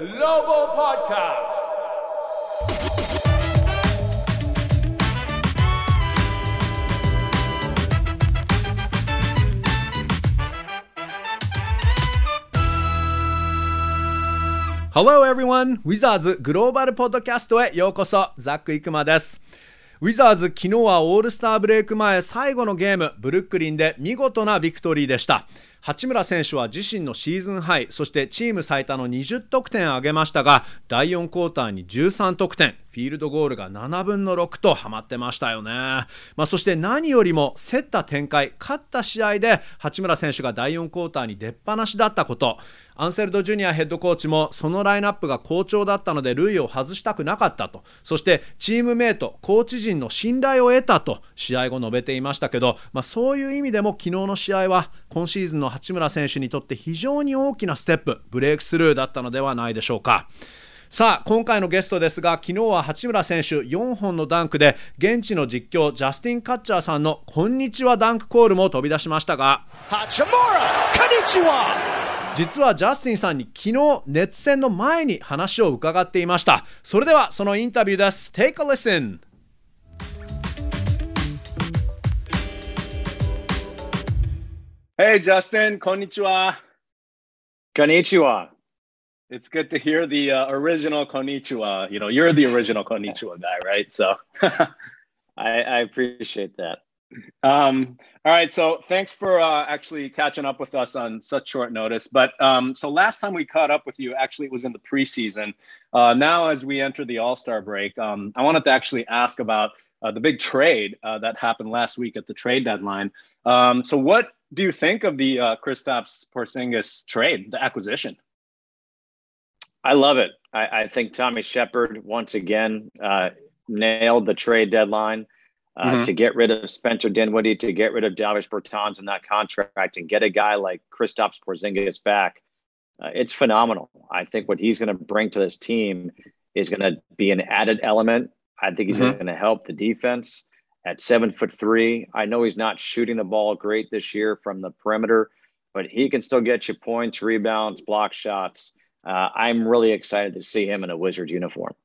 Global Podcast. Hello everyone! ウィザーズグローバルポッドキャストへようこそザック・イクマですウィザーズ昨日はオールスターブレイク前最後のゲームブルックリンで見事なビクトリーでした八村選手は自身のシーズンハイそしてチーム最多の20得点を挙げましたが第4クォーターに13得点フィールドゴールが7分の6とハマってましたよね、まあ、そして何よりも競った展開勝った試合で八村選手が第4クォーターに出っ放しだったことアンセルドジュニアヘッドコーチもそのラインナップが好調だったので塁を外したくなかったとそしてチームメートコーチ陣の信頼を得たと試合後述べていましたけど、まあ、そういう意味でも昨日の試合は今シーズンの八村選手にとって非常に大きなステップブレイクスルーだったのではないでしょうか。さあ今回のゲストですが昨日は八村選手4本のダンクで現地の実況ジャスティン・カッチャーさんの「こんにちは」ダンクコールも飛び出しましたが実はジャスティンさんに昨日ネット戦の前に話を伺っていました。それではそのインタビューです。Take a listen Hey, Justin. Konnichiwa. Konnichiwa. It's good to hear the uh, original Konnichiwa. You know, you're the original Konnichiwa guy, right? So I, I, appreciate that. Um, all right. So thanks for uh, actually catching up with us on such short notice. But um, so last time we caught up with you, actually, it was in the preseason. Uh, now, as we enter the All Star break, um, I wanted to actually ask about uh, the big trade uh, that happened last week at the trade deadline. Um, so, what do you think of the uh, Kristaps Porzingis trade, the acquisition? I love it. I, I think Tommy Shepard once again uh, nailed the trade deadline uh, mm-hmm. to get rid of Spencer Dinwiddie, to get rid of Davis Bertans in that contract, and get a guy like Kristaps Porzingis back. Uh, it's phenomenal. I think what he's going to bring to this team is going to be an added element. I think he's mm-hmm. going to help the defense at seven foot three. I know he's not shooting the ball great this year from the perimeter, but he can still get you points, rebounds, block shots. Uh, I'm really excited to see him in a Wizards uniform.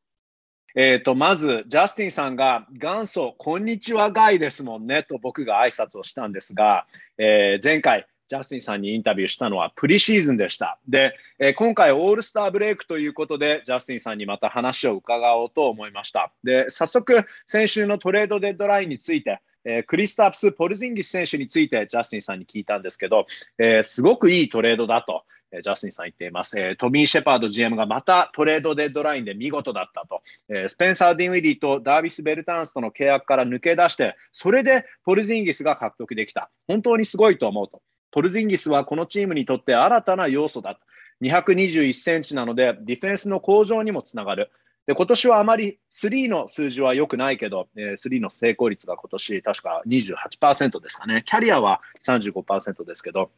えっと、まず、ジャスティンさんが元祖、こんにちはガイですもんねと僕が挨拶をしたんですが、えー、前回、 ジャスティンさんにインタビューしたのはプリシーズンでした。で、えー、今回オールスターブレイクということで、ジャスティンさんにまた話を伺おうと思いました。で、早速、先週のトレードデッドラインについて、えー、クリスタプス・ポルジンギス選手についてジャスティンさんに聞いたんですけど、えー、すごくいいトレードだと。ジャスティンさん言っています。えトミー・シェパード GM がまたトレードデッドラインで見事だったと。えスペンサー・ディンウィディとダービス・ベルタンスとの契約から抜け出して、それでポルジンギスが獲得できた。本当にすごいと思うと。ポルジンギスはこのチームにとって新たな要素だ。221センチなので、ディフェンスの向上にもつながる。で、今年はあまり3の数字は良くないけど、えー、3の成功率が今年確か28%ですかね。キャリアは35%ですけど、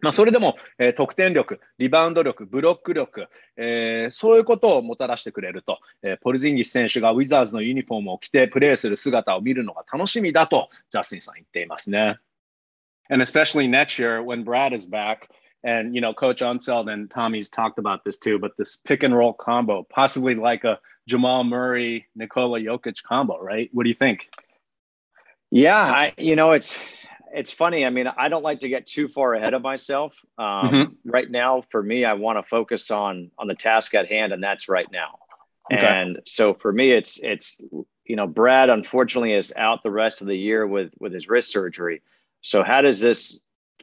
まあ、それでも、え、得点力、リバウンド力、ブロック力、え、そういうことをもたらしてくれると、え、ポルジンギス選手がウィザーズのユニフォームを着てプレーする姿を見るのが楽しみだと、ジャスティンさん言っていますね。And especially next year when Brad is back, and you know, Coach Unseld and Tommy's talked about this too, but this pick and roll combo, possibly like a Jamal Murray, Nikola Jokic combo, right? What do you think? Yeah, I, you know, it's it's funny. I mean, I don't like to get too far ahead of myself. Um, mm-hmm. Right now, for me, I want to focus on on the task at hand, and that's right now. Okay. And so for me, it's it's you know, Brad unfortunately is out the rest of the year with with his wrist surgery. So how does this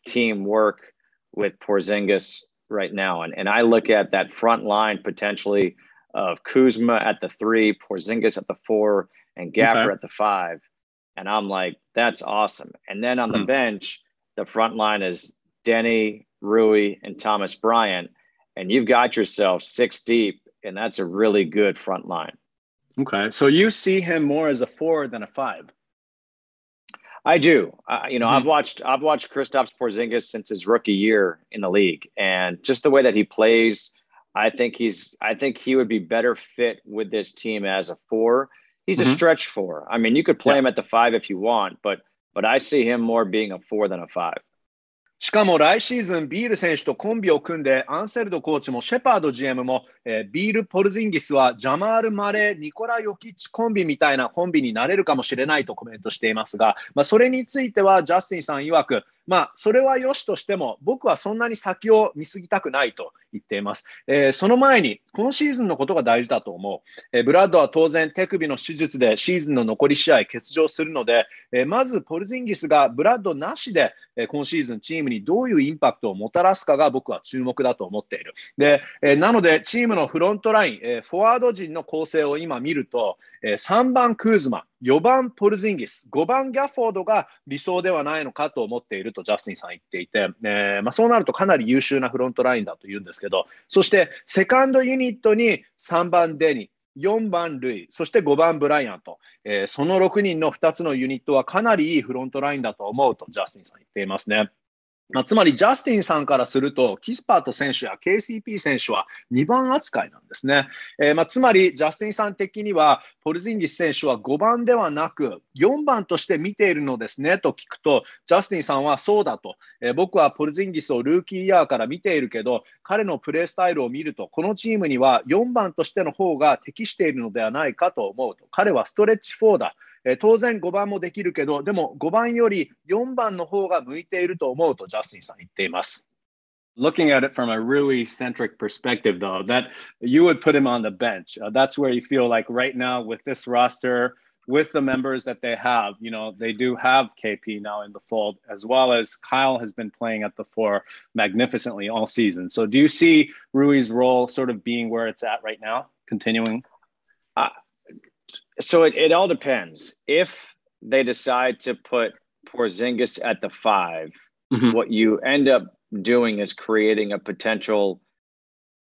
team work with Porzingis right now? And and I look at that front line potentially of Kuzma at the three, Porzingis at the four, and Gaffer okay. at the five and I'm like, that's awesome. And then on the mm-hmm. bench, the front line is Denny, Rui, and Thomas Bryant. And you've got yourself six deep, and that's a really good front line. Okay. So you see him more as a four than a five. I do. Uh, you know, mm-hmm. I've watched I've watched Kristaps Porzingis since his rookie year in the league, and just the way that he plays, I think he's I think he would be better fit with this team as a four He's mm-hmm. a stretch four. I mean, you could play yeah. him at the five if you want, but but I see him more being a four than a five. しかも来シーズン、ビール選手とコンビを組んで、アンセルドコーチもシェパード GM も、 えー、ビール・ポルジンギスはジャマール・マレー、ニコラ・ヨキッチコンビみたいなコンビになれるかもしれないとコメントしていますが、まあ、それについてはジャスティンさん曰く、まあ、それは良しとしても、僕はそんなに先を見すぎたくないと言っています。えー、その前に、このシーズンのことが大事だと思う。えー、ブラッドは当然、手首の手術でシーズンの残り試合欠場するので、えー、まずポルジンギスがブラッドなしで、え今シーズンチームにどういうインパクトをもたらすかが僕は注目だと思っている。で、えなので、チームのフロントライン、えフォワード陣の構成を今見ると、え3番クーズマ、4番ポルジンギス、5番ギャフォードが理想ではないのかと思っているとジャスティンさん言っていて、えー、まあ、そうなるとかなり優秀なフロントラインだと言うんですけど、そしてセカンドユニットに3番デニ、4番ルイ、そして5番ブライアント、えー、その6人の2つのユニットはかなりいいフロントラインだと思うとジャスティンさん言っていますね。まあ、つまり、ジャスティンさんからすると、キスパート選手や KCP 選手は2番扱いなんですね。えー、まあ、つまり、ジャスティンさん的には、ポルジンギス選手は5番ではなく、4番として見ているのですねと聞くと、ジャスティンさんはそうだと、えー、僕はポルジンギスをルーキーイヤーから見ているけど、彼のプレースタイルを見ると、このチームには4番としての方が適しているのではないかと思うと。彼はストレッチ4だ。え当然5番もできるけど、でも5番より4番の方が向いていると思うとジャスティンさん言っています。Looking at it from a Rui centric perspective, though, that you would put him on the bench. Uh, that's where you feel like right now with this roster, with the members that they have, you know, they do have KP now in the fold, as well as Kyle has been playing at the four magnificently all season. So do you see Rui's role sort of being where it's at right now, continuing? Uh, so it, it all depends. If they decide to put Porzingis at the 5 mm-hmm. what you end up doing is creating a potential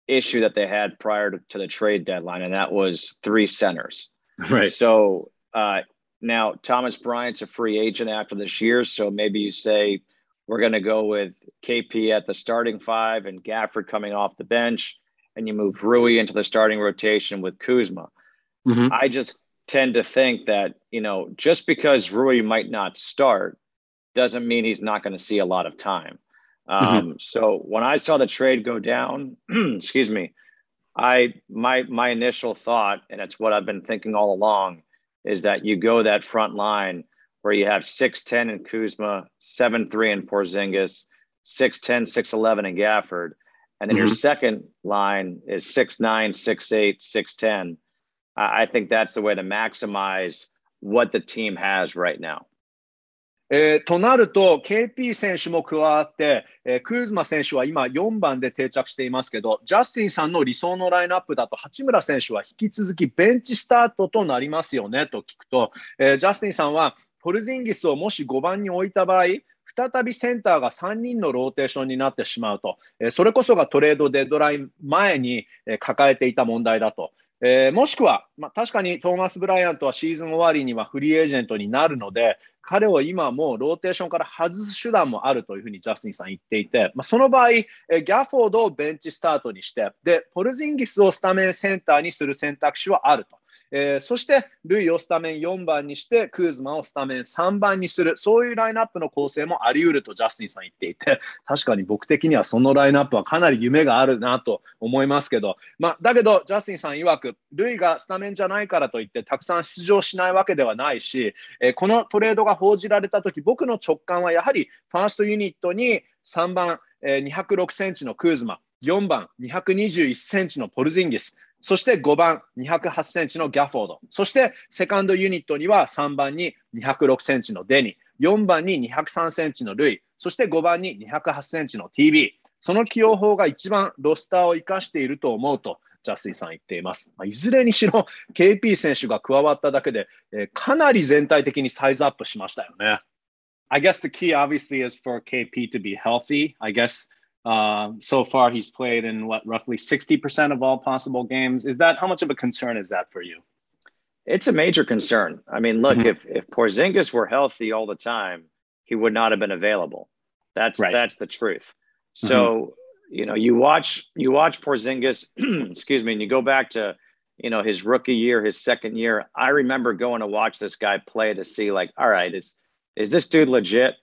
issue that they had prior to, to the trade deadline, and that was three centers. Right. So uh, now Thomas Bryant's a free agent after this year, so maybe you say we're going to go with KP at the starting five and Gafford coming off the bench, and you move Rui into the starting rotation with Kuzma. Mm-hmm. I just tend to think that, you know, just because Rui might not start doesn't mean he's not going to see a lot of time. Um, mm-hmm. So when I saw the trade go down, excuse me, I my my initial thought, and it's what I've been thinking all along, is that you go that front line where you have 6'10 in Kuzma, 7'3 in Porzingis, 6'10, 6'11 in Gafford. And then mm-hmm. your second line is 6'9, 6'8, 6'10 I think that's the way to maximize what the team has right now. えー、となると、KP 選手も加わって、えー、クーズマ選手は今4番で定着していますけど、ジャスティンさんの理想のラインナップだと、八村選手は引き続きベンチスタートとなりますよねと聞くと、えー、ジャスティンさんは、ポルジンギスをもし5番に置いた場合、再びセンターが3人のローテーションになってしまうと、えそれこそがトレードデッドライン前に、え抱えていた問題だと。えー、もしくは、まあ、確かにトーマス・ブライアントはシーズン終わりにはフリーエージェントになるので、彼を今もうローテーションから外す手段もあるというふうにジャスティンさん言っていて、まあ、その場合、えー、ギャフォードをベンチスタートにして、で、ポルジンギスをスタメンセンターにする選択肢はあると。えー、そして、ルイをスタメン4番にして、クーズマをスタメン3番にする、そういうラインナップの構成もあり得るとジャスティンさん言っていて、確かに僕的にはそのラインナップはかなり夢があるなと思いますけど、まあ、だけど、ジャスティンさん曰く、ルイがスタメンじゃないからといって、たくさん出場しないわけではないし、えー、このトレードが報じられたとき、僕の直感はやはりファーストユニットに3番、えー、206センチのクーズマ、4番、221センチのポルジンギス、そして5番、208センチのギャフォード。そしてセカンドユニットには3番に206センチのデニ、4番に203センチのルイ、そして5番に208センチの TB。その起用法が一番ロスターを生かしていると思うと、ジャスティさん言っています。まあ、いずれにしろ KP 選手が加わっただけで、えー、かなり全体的にサイズアップしましたよね。I guess the key obviously is for KP to be healthy. I guess Um, so far, he's played in what roughly 60% of all possible games. Is that how much of a concern is that for you? It's a major concern. I mean, look, mm-hmm. if if Porzingis were healthy all the time, he would not have been available. That's right. that's the truth. Mm-hmm. So, mm-hmm. you know, you watch you watch Porzingis, excuse me, and you go back to, you know, his rookie year, his second year. I remember going to watch this guy play to see like, all right, is is this dude legit?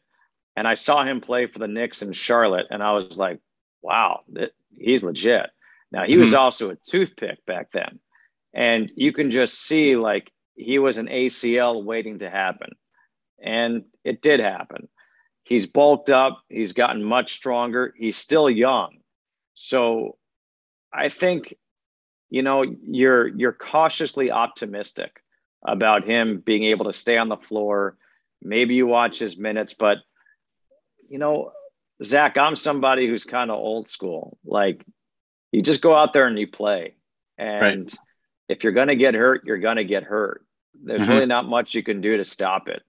And I saw him play for the Knicks in Charlotte, and I was like, wow, he's legit. Now, he mm-hmm. was also a toothpick back then. And you can just see like he was an ACL waiting to happen. And it did happen. He's bulked up, he's gotten much stronger, he's still young. So I think you know you're you're cautiously optimistic about him being able to stay on the floor. Maybe you watch his minutes, but you know, Zach, I'm somebody who's kind of old school. Like you just go out there and you play. And right. if you're gonna get hurt, you're gonna get hurt. There's mm-hmm. really not much you can do to stop it.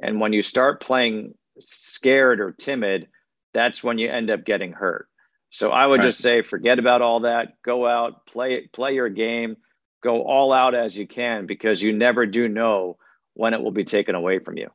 And when you start playing scared or timid, that's when you end up getting hurt. So I would right. just say, forget about all that. Go out, play play your game, go all out as you can because you never do know when it will be taken away from you.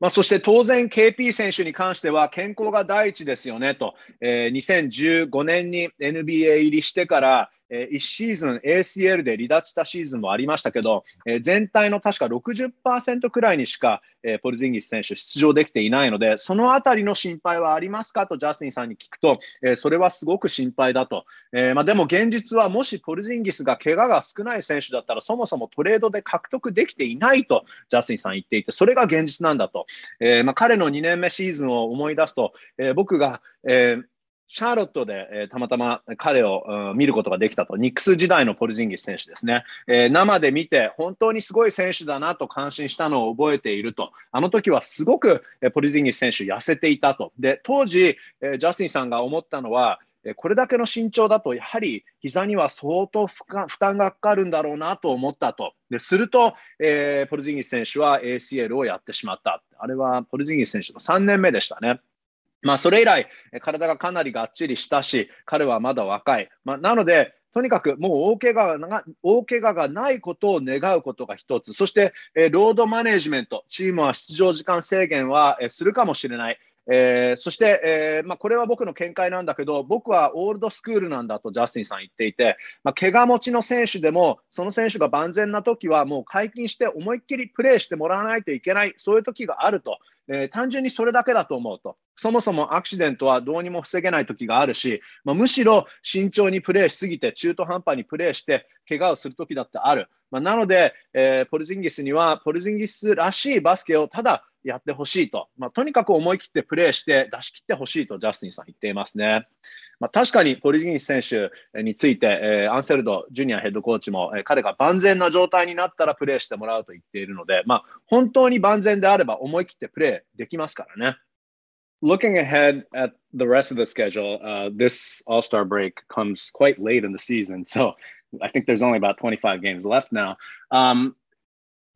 まあ、そして当然 KP 選手に関しては健康が第一ですよねと、えー、2015年に NBA 入りしてからえ、1シーズン ACL で離脱したシーズンもありましたけど、え、全体の確か60%くらいにしか、え、ポルジンギス選手出場できていないので、そのあたりの心配はありますか？とジャスティンさんに聞くと、え、それはすごく心配だと。えまあ、でも現実はもしポルジンギスが怪我が少ない選手だったらそもそもトレードで獲得できていないとジャスティンさん言っていて、それが現実なんだと。えまあ、彼の2年目シーズンを思い出すと、え、僕が、えーシャーロットで、えー、たまたま彼を、見ることができたと、ニックス時代のポルジンギス選手ですね、えー、生で見て、本当にすごい選手だなと感心したのを覚えていると、あの時はすごく、えー、ポルジンギス選手、痩せていたと、で当時、えー、ジャスティンさんが思ったのは、これだけの身長だと、やはり膝には相当負担がかかるんだろうなと思ったと。ですると、えー、ポルジンギス選手は ACL をやってしまった。あれはポルジンギス選手の3年目でしたね。まあ、それ以来、体がかなりがっちりしたし、彼はまだ若い。まあ、なので、とにかくもう大怪我が大怪我がないことを願うことが一つ、そして、え、ロードマネジメント、チームは出場時間制限は、え、するかもしれない。えー、そして、えーまあ、これは僕の見解なんだけど、僕はオールドスクールなんだとジャスティンさん言っていて、まあ、怪我持ちの選手でも、その選手が万全な時は、もう解禁して思いっきりプレーしてもらわないといけない、そういう時があると、えー、単純にそれだけだと思うと。そもそもアクシデントはどうにも防げない時があるし、まあ、むしろ慎重にプレーしすぎて、中途半端にプレーして、怪我をする時だってある。まあ、なので、えー、ポルジンギスには、ポルジンギスらしいバスケをただやってほしいと、まあ、とにかく思い切ってプレーして出し切ってほしいとジャスティンさん言っていますね。まあ、確かにポリジンス選手について、えー、アンセルドジュニアヘッドコーチも、えー、彼が万全な状態になったらプレーしてもらうと言っているので、まあ、本当に万全であれば思い切ってプレーできますからね。Looking ahead at the rest of the schedule, uh, this All Star break comes quite late in the season. So I think there's only about 25 games left now. Um,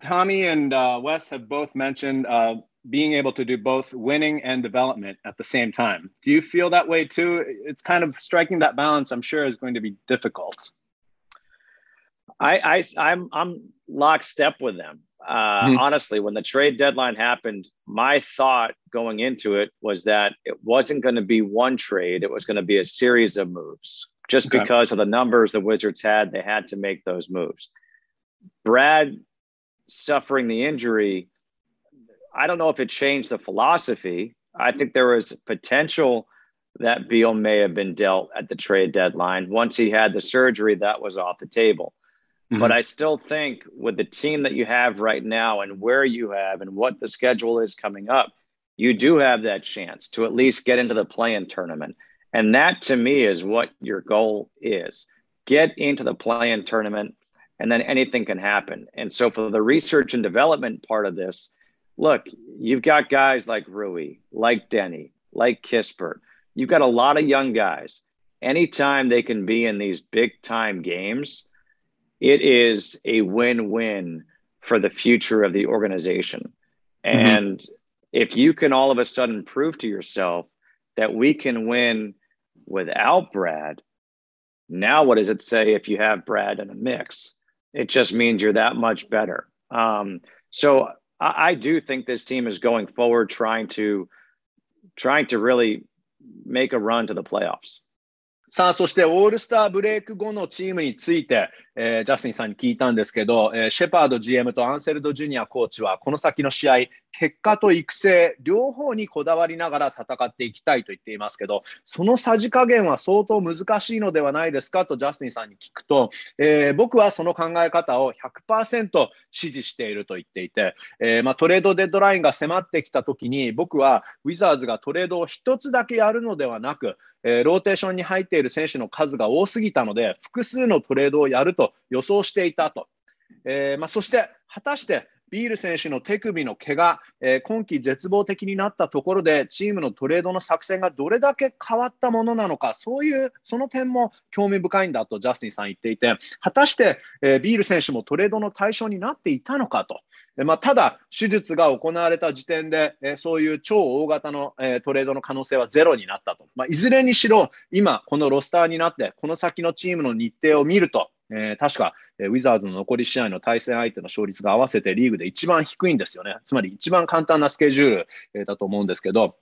Tommy and uh, Wes have both mentioned uh, being able to do both winning and development at the same time. Do you feel that way too? It's kind of striking that balance. I'm sure is going to be difficult. I, I I'm I'm lockstep with them. Uh, mm-hmm. Honestly, when the trade deadline happened, my thought going into it was that it wasn't going to be one trade; it was going to be a series of moves. Just okay. because of the numbers the Wizards had, they had to make those moves. Brad suffering the injury, I don't know if it changed the philosophy. I think there was potential that Beal may have been dealt at the trade deadline. Once he had the surgery, that was off the table. Mm-hmm. But I still think with the team that you have right now and where you have and what the schedule is coming up, you do have that chance to at least get into the play in tournament. And that to me is what your goal is. Get into the play in tournament and then anything can happen. And so for the research and development part of this, look, you've got guys like Rui, like Denny, like Kispert. You've got a lot of young guys. Anytime they can be in these big time games, it is a win win for the future of the organization. Mm-hmm. And if you can all of a sudden prove to yourself that we can win without Brad, now what does it say if you have Brad in a mix? It just means you're that much better. Um, so I, I, do think this team is going forward, trying to trying to really make a run to the playoffs. さあ、そしてオールスターブレイク後のチームについて、 えー、ジャスティンさんに聞いたんですけど、えー、シェパード GM とアンセルド・ジュニアコーチは、この先の試合、結果と育成、両方にこだわりながら戦っていきたいと言っていますけど、そのさじ加減は相当難しいのではないですか？とジャスティンさんに聞くと、えー、僕はその考え方を100%支持していると言っていて、えー、まあ、トレードデッドラインが迫ってきたときに、僕はウィザーズがトレードを1つだけやるのではなく、えー、ローテーションに入っている選手の数が多すぎたので、複数のトレードをやるとと予想していたと。えー、まあ、そして、果たしてビール選手の手首の怪我、えー、今季絶望的になったところで、チームのトレードの作戦がどれだけ変わったものなのか、そういう、その点も興味深いんだとジャスティンさん言っていて、果たして、えー、ビール選手もトレードの対象になっていたのかと。まあ、ただ、手術が行われた時点で、え、そういう超大型の、え、トレードの可能性はゼロになったと。まあ、いずれにしろ、今、このロスターになって、この先のチームの日程を見ると、えー、確か、えー、ウィザーズの残り試合の対戦相手の勝率が合わせてリーグで一番低いんですよね。つまり一番簡単なスケジュール、えー、だと思うんですけど、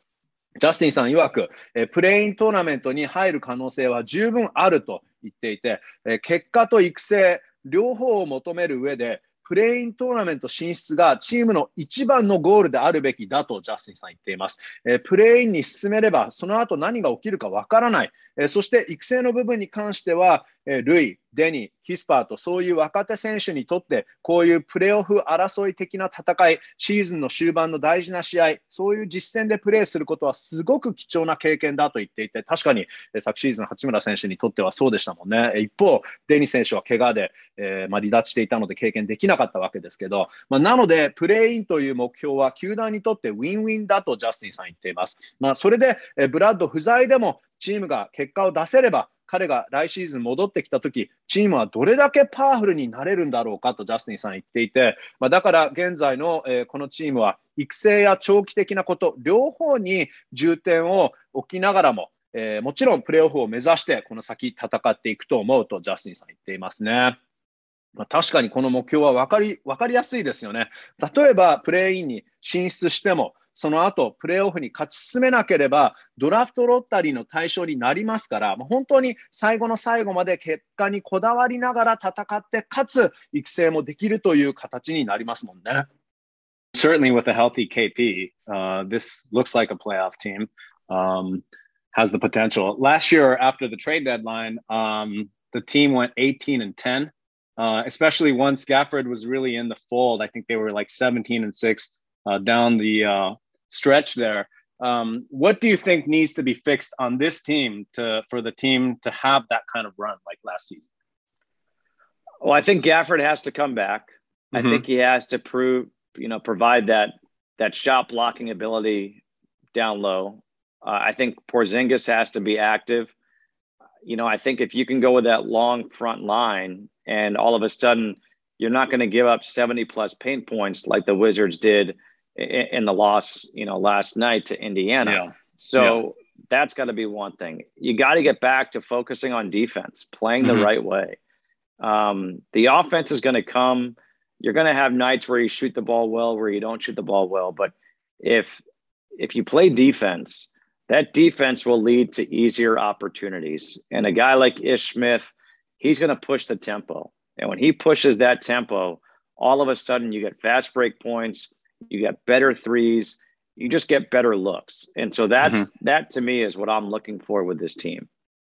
ジャスティンさん曰く、え、プレイントーナメントに入る可能性は十分あると言っていて、え、結果と育成、両方を求める上で、プレイントーナメント進出がチームの一番のゴールであるべきだとジャスティンさん言っています。えー、プレインに進めれば、その後何が起きるかわからない。え、そして育成の部分に関しては、え、ルイ、デニー、キスパーとそういう若手選手にとって、こういうプレーオフ争い的な戦い、シーズンの終盤の大事な試合、そういう実戦でプレーすることはすごく貴重な経験だと言っていて、確かに昨シーズン、八村選手にとってはそうでしたもんね。一方、デニー選手は怪我で、えー、まあ、離脱していたので経験できなかったわけですけど、まあ、なので、プレーインという目標は球団にとってウィンウィンだとジャスティンさん言っています。まあ、それで、ブラッド不在でもチームが結果を出せれば、彼が来シーズン戻ってきたとき、チームはどれだけパワフルになれるんだろうかとジャスティンさん言っていて、まあ、だから現在の、えー、このチームは育成や長期的なこと、両方に重点を置きながらも、えー、もちろんプレーオフを目指してこの先戦っていくと思うとジャスティンさん言っていますね。まあ、確かにこの目標は分かり分かりやすいですよね。例えばプレーインに進出しても、その後、プレーオフに勝ち進めなければ、ドラフトロッタリーの対象になりますから、本当に最後の最後まで結果にこだわりながら戦って、かつ育成もできるという形になりますもんね。Certainly with a healthy KP, uh, this looks like a playoff team. Um, has the potential. Last year, after the trade deadline, um, the team went 18 and 10. Uh, especially once Gafford was really in the fold. I think they were like 17 and 6 uh, down the uh, stretch there. Um, what do you think needs to be fixed on this team to for the team to have that kind of run like last season? Well, I think Gafford has to come back. Mm-hmm. I think he has to prove, you know, provide that that shot blocking ability down low. Uh, I think Porzingis has to be active. You know, I think if you can go with that long front line, and all of a sudden you're not going to give up 70 plus paint points like the Wizards did in the loss, you know, last night to Indiana. Yeah. So yeah. that's got to be one thing. You got to get back to focusing on defense, playing the mm-hmm. right way. Um, the offense is going to come. You're going to have nights where you shoot the ball well, where you don't shoot the ball well. But if if you play defense, that defense will lead to easier opportunities. And a guy like Ish Smith, he's going to push the tempo. And when he pushes that tempo, all of a sudden you get fast break points you get better threes, you just get better looks. And so that's mm-hmm. that to me is what I'm looking for with this team.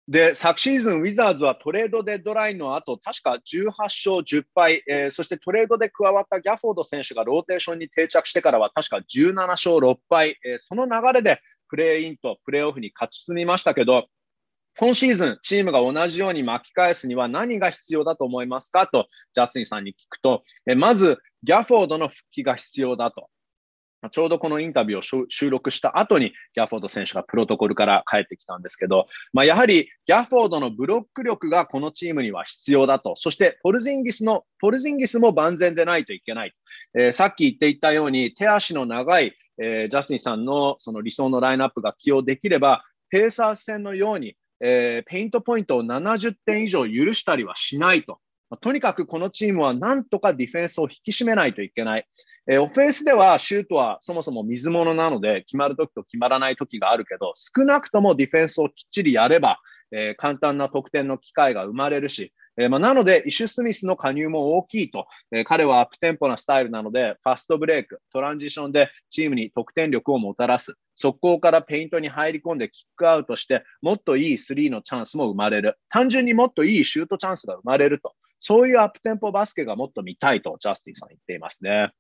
で、昨シーズン、ウィザーズはトレードデッドラインの後、確か18勝10敗、えー、そしてトレードで加わったギャフォード選手がローテーションに定着してからは確か17勝6敗、えー、その流れでプレーインとプレーオフに勝ち進みましたけど、今シーズン、チームが同じように巻き返すには何が必要だと思いますか？と、ジャスティンさんに聞くと、えまず、ギャフォードの復帰が必要だと。ちょうどこのインタビューを収録した後にギャフォード選手がプロトコルから帰ってきたんですけど、まあ、やはりギャフォードのブロック力がこのチームには必要だと。そしてポルジンギスの、ポルジンギスも万全でないといけない。えー、さっき言っていたように手足の長い、えー、ジャスティンさんのその理想のラインナップが起用できれば、ペーサーズ戦のように、えー、ペイントポイントを70点以上許したりはしないとま。とにかくこのチームはなんとかディフェンスを引き締めないといけない。えー、オフェンスではシュートはそもそも水物なので決まるときと決まらないときがあるけど、少なくともディフェンスをきっちりやれば、えー、簡単な得点の機会が生まれるし、えー、まあ、なので、イシュ・スミスの加入も大きいと、えー、彼はアップテンポなスタイルなので、ファストブレイク、トランジションでチームに得点力をもたらす。速攻からペイントに入り込んでキックアウトして、もっといいスリーのチャンスも生まれる。単純にもっといいシュートチャンスが生まれると。そういうアップテンポバスケがもっと見たいと、ジャスティンさん言っていますね。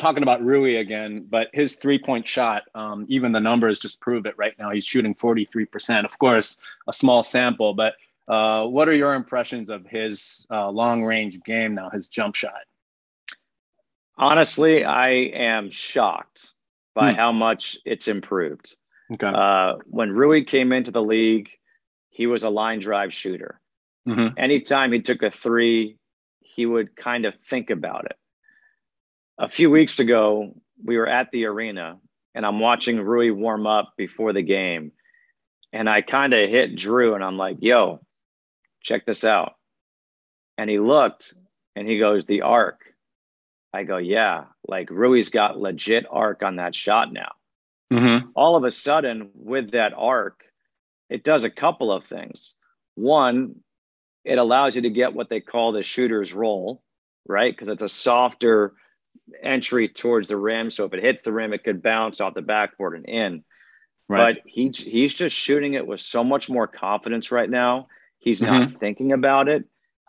talking about Rui again, but his three point shot, um, even the numbers just prove it right now. He's shooting 43%. Of course, a small sample, but uh, what are your impressions of his uh, long range game now, his jump shot? Honestly, I am shocked by hmm. how much it's improved. Okay. Uh, when Rui came into the league, he was a line drive shooter. Mm-hmm. Anytime he took a three, he would kind of think about it a few weeks ago, we were at the arena and I'm watching Rui warm up before the game. And I kind of hit Drew and I'm like, yo, check this out. And he looked and he goes, the arc. I go, yeah, like Rui's got legit arc on that shot now. Mm-hmm. All of a sudden, with that arc, it does a couple of things. One, it allows you to get what they call the shooter's roll, right? Because it's a softer, entry towards the rim. So if it hits the rim, it could bounce off the backboard and in. Right. But he, he's just shooting it with so much more confidence right now. He's not mm-hmm. thinking about it.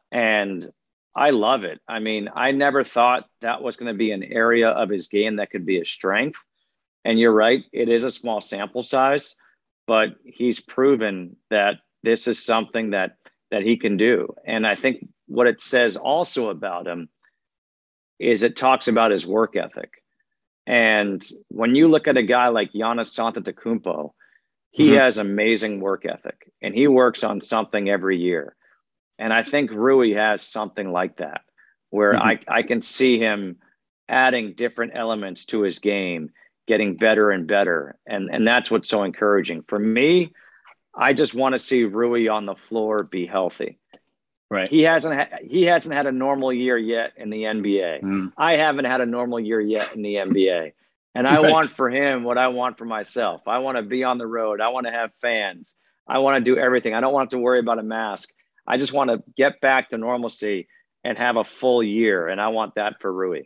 And I love it. I mean, I never thought that was going to be an area of his game that could be a strength. And you're right, it is a small sample size, but he's proven that this is something that that he can do. And I think what it says also about him is it talks about his work ethic. And when you look at a guy like Giannis Antetokounmpo, he mm-hmm. has amazing work ethic and he works on something every year. And I think Rui has something like that, where mm-hmm. I, I can see him adding different elements to his game, getting better and better. And, and that's what's so encouraging. For me, I just want to see Rui on the floor be healthy. Right. He hasn't ha- he hasn't had a normal year yet in the NBA. Mm. I haven't had a normal year yet in the NBA. And I right. want for him what I want for myself. I want to be on the road. I want to have fans. I want to do everything. I don't want to worry about a mask. I just want to get back to normalcy and have a full year. And I want that for Rui.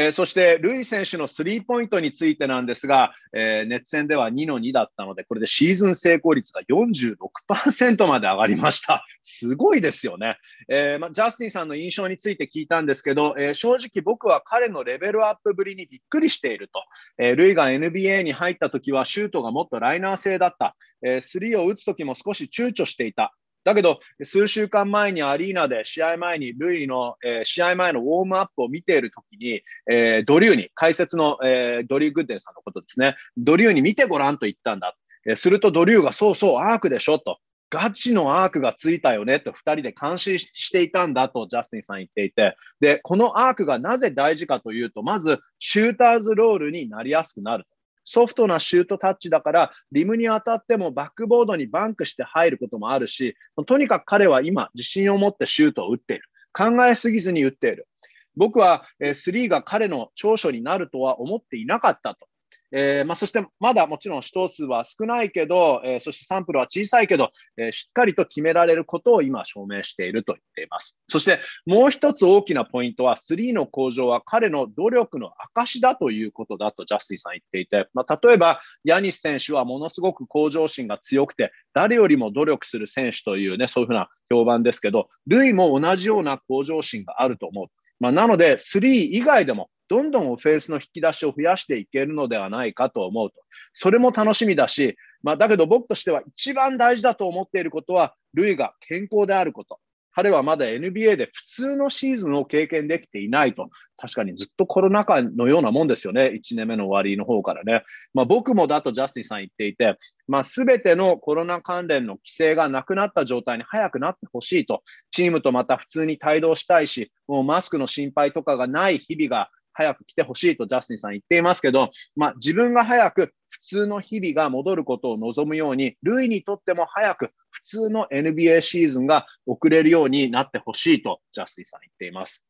えー、そして、ルイ選手のスリーポイントについてなんですが、えー、熱戦では2の2だったので、これでシーズン成功率が46%まで上がりました。すごいですよね。えーま、ジャスティンさんの印象について聞いたんですけど、えー、正直僕は彼のレベルアップぶりにびっくりしていると。えー、ルイが NBA に入った時はシュートがもっとライナー性だった。えー、スリーを打つ時も少し躊躇していた。だけど、数週間前にアリーナで試合前に、ルイの、えー、試合前のウォームアップを見ているときに、えー、ドリューに、解説の、えー、ドリュー・グッデンさんのことですね、ドリューに見てごらんと言ったんだ。え、するとドリューが、そうそう、アークでしょと。ガチのアークがついたよねと2人で監視していたんだとジャスティンさん言っていて、で、このアークがなぜ大事かというと、まずシューターズロールになりやすくなると。ソフトなシュートタッチだから、リムに当たってもバックボードにバンクして入ることもあるし、とにかく彼は今、自信を持ってシュートを打っている。考えすぎずに打っている。僕は、えー、3が彼の長所になるとは思っていなかったと。えーまあ、そしてまだもちろん指導数は少ないけど、えー、そしてサンプルは小さいけど、えー、しっかりと決められることを今証明していると言っています。そしてもう一つ大きなポイントは、3の向上は彼の努力の証だということだとジャスティさん言っていて、まあ、例えばヤニス選手はものすごく向上心が強くて、誰よりも努力する選手というね、そういうふうな評判ですけど、ルイも同じような向上心があると思う。まあ、なので、3以外でもどんどんオフェンスの引き出しを増やしていけるのではないかと思うと。それも楽しみだし、まあ、だけど僕としては一番大事だと思っていることは、ルイが健康であること。彼はまだ NBA で普通のシーズンを経験できていないと。確かにずっとコロナ禍のようなもんですよね。1年目の終わりの方からね。まあ、僕もだとジャスティンさん言っていて、まあ、全てのコロナ関連の規制がなくなった状態に早くなってほしいと。チームとまた普通に帯同したいし、もうマスクの心配とかがない日々が早く来てほしいとジャスティンさん言っていますけど、まあ、自分が早く普通の日々が戻ることを望むように、ルイにとっても早く普通の NBA シーズンが送れるようになってほしいとジャスティンさん言っています。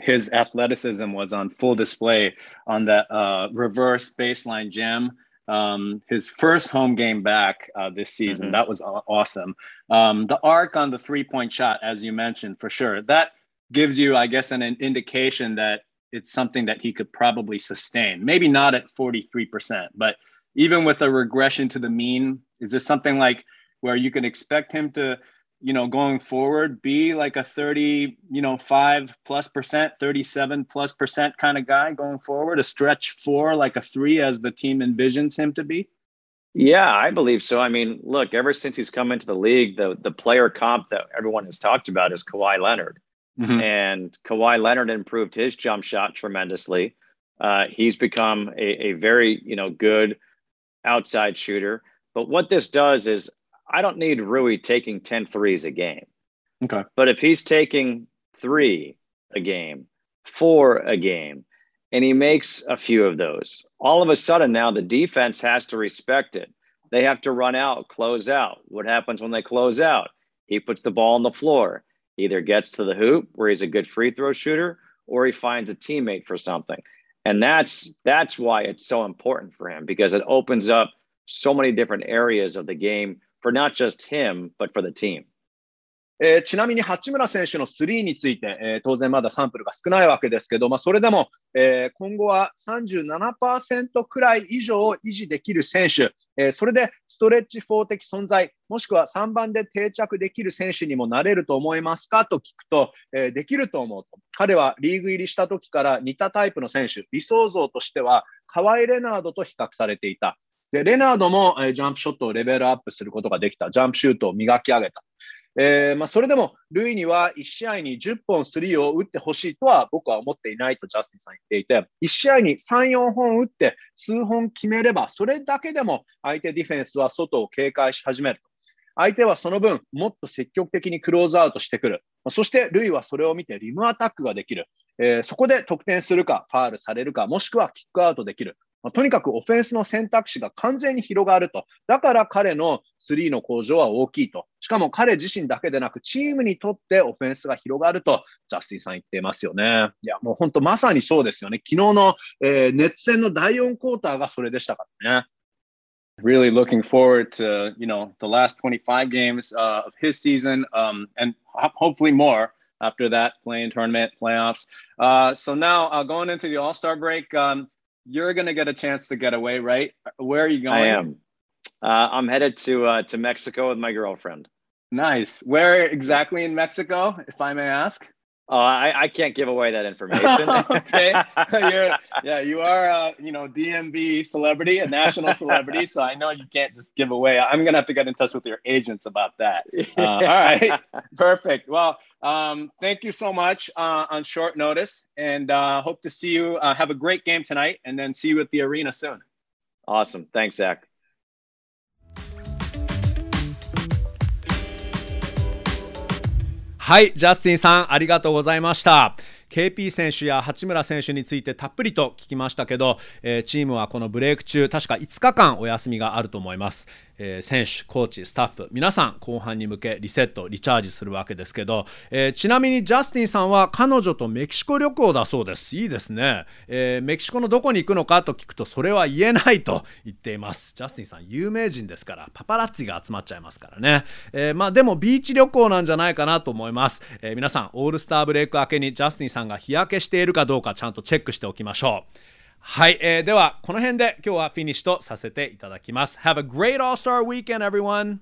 His athleticism was on full display on that uh, reverse baseline jam. um, his first home game back uh, this season. Mm-hmm. That was awesome. Um, the arc on the three point shot, as you mentioned, for sure, that gives you, I guess, an, an indication that it's something that he could probably sustain. Maybe not at 43%, but even with a regression to the mean, is this something like where you can expect him to you know, going forward, be like a 30, you know, five plus percent, 37 plus percent kind of guy going forward, a stretch four, like a three as the team envisions him to be? Yeah, I believe so. I mean, look, ever since he's come into the league, the the player comp that everyone has talked about is Kawhi Leonard. Mm-hmm. And Kawhi Leonard improved his jump shot tremendously. Uh, he's become a, a very, you know, good outside shooter. But what this does is I don't need Rui taking 10 threes a game. Okay. But if he's taking three a game, four a game, and he makes a few of those, all of a sudden now the defense has to respect it. They have to run out, close out. What happens when they close out? He puts the ball on the floor, either gets to the hoop where he's a good free throw shooter, or he finds a teammate for something. And that's that's why it's so important for him because it opens up so many different areas of the game for not just him, but for the team. えー、ちなみに八村選手のスリーについて、えー、当然まだサンプルが少ないわけですけど、まあ、それでも、えー、今後は37%くらい以上を維持できる選手、え、それでストレッチ4的存在、もしくは3番で定着できる選手にもなれると思いますかと聞くと、え、できると思うと。彼はリーグ入りした時から似たタイプの選手、理想像としては、カワイ・レナードと比較されていた。で、レナードも、え、ジャンプショットをレベルアップすることができた。ジャンプシュートを磨き上げた。えーまあ、それでも、ルイには1試合に10本スリーを打ってほしいとは僕は思っていないとジャスティンさん言っていて、1試合に3、4本打って数本決めれば、それだけでも相手ディフェンスは外を警戒し始めると。相手はその分、もっと積極的にクローズアウトしてくる。そして、ルイはそれを見てリムアタックができる。えー、そこで得点するか、ファールされるか、もしくはキックアウトできる。まあ、とにかくオフェンスの選択肢が完全に広がると。だから彼のスリーの向上は大きいと。しかも彼自身だけでなく、チームにとってオフェンスが広がると、ジャスティンさん言ってますよね。いや、もう本当まさにそうですよね。昨日の、えー、熱戦の第4クォーターがそれでしたからね。Really looking forward to, you know, the last 25 games uh, of his season um, and hopefully more after that playing tournament playoffs. Uh, so now uh, going into the All Star break, um, you're going to get a chance to get away, right? Where are you going? I am. Uh, I'm headed to uh, to Mexico with my girlfriend. Nice. Where exactly in Mexico, if I may ask? Oh, I, I can't give away that information. okay. You're, yeah, you are, a, you know, DMB celebrity, a national celebrity. so I know you can't just give away. I'm going to have to get in touch with your agents about that. Uh, all right. Perfect. Well, um, thank you so much uh, on short notice and uh, hope to see you. Uh, have a great game tonight and then see you at the arena soon. Awesome. Thanks, Zach. はい、ジャスティンさん、ありがとうございました。KP 選手や八村選手についてたっぷりと聞きましたけど、えー、チームはこのブレイク中、確か5日間お休みがあると思います。えー、選手、コーチ、スタッフ、皆さん後半に向けリセット、リチャージするわけですけど、えー、ちなみにジャスティンさんは彼女とメキシコ旅行だそうです。いいですね、えー、メキシコのどこに行くのかと聞くと、それは言えないと言っています。ジャスティンさん、有名人ですから、パパラッチが集まっちゃいますからね。えまあでもビーチ旅行なんじゃないかなと思います。え皆さん、オールスターブレイク明けにジャスティンさんが日焼けしているかどうかちゃんとチェックしておきましょう。はい、えー、ではこの辺で今日はフィニッシュとさせていただきます。Have a great All-Star weekend, everyone!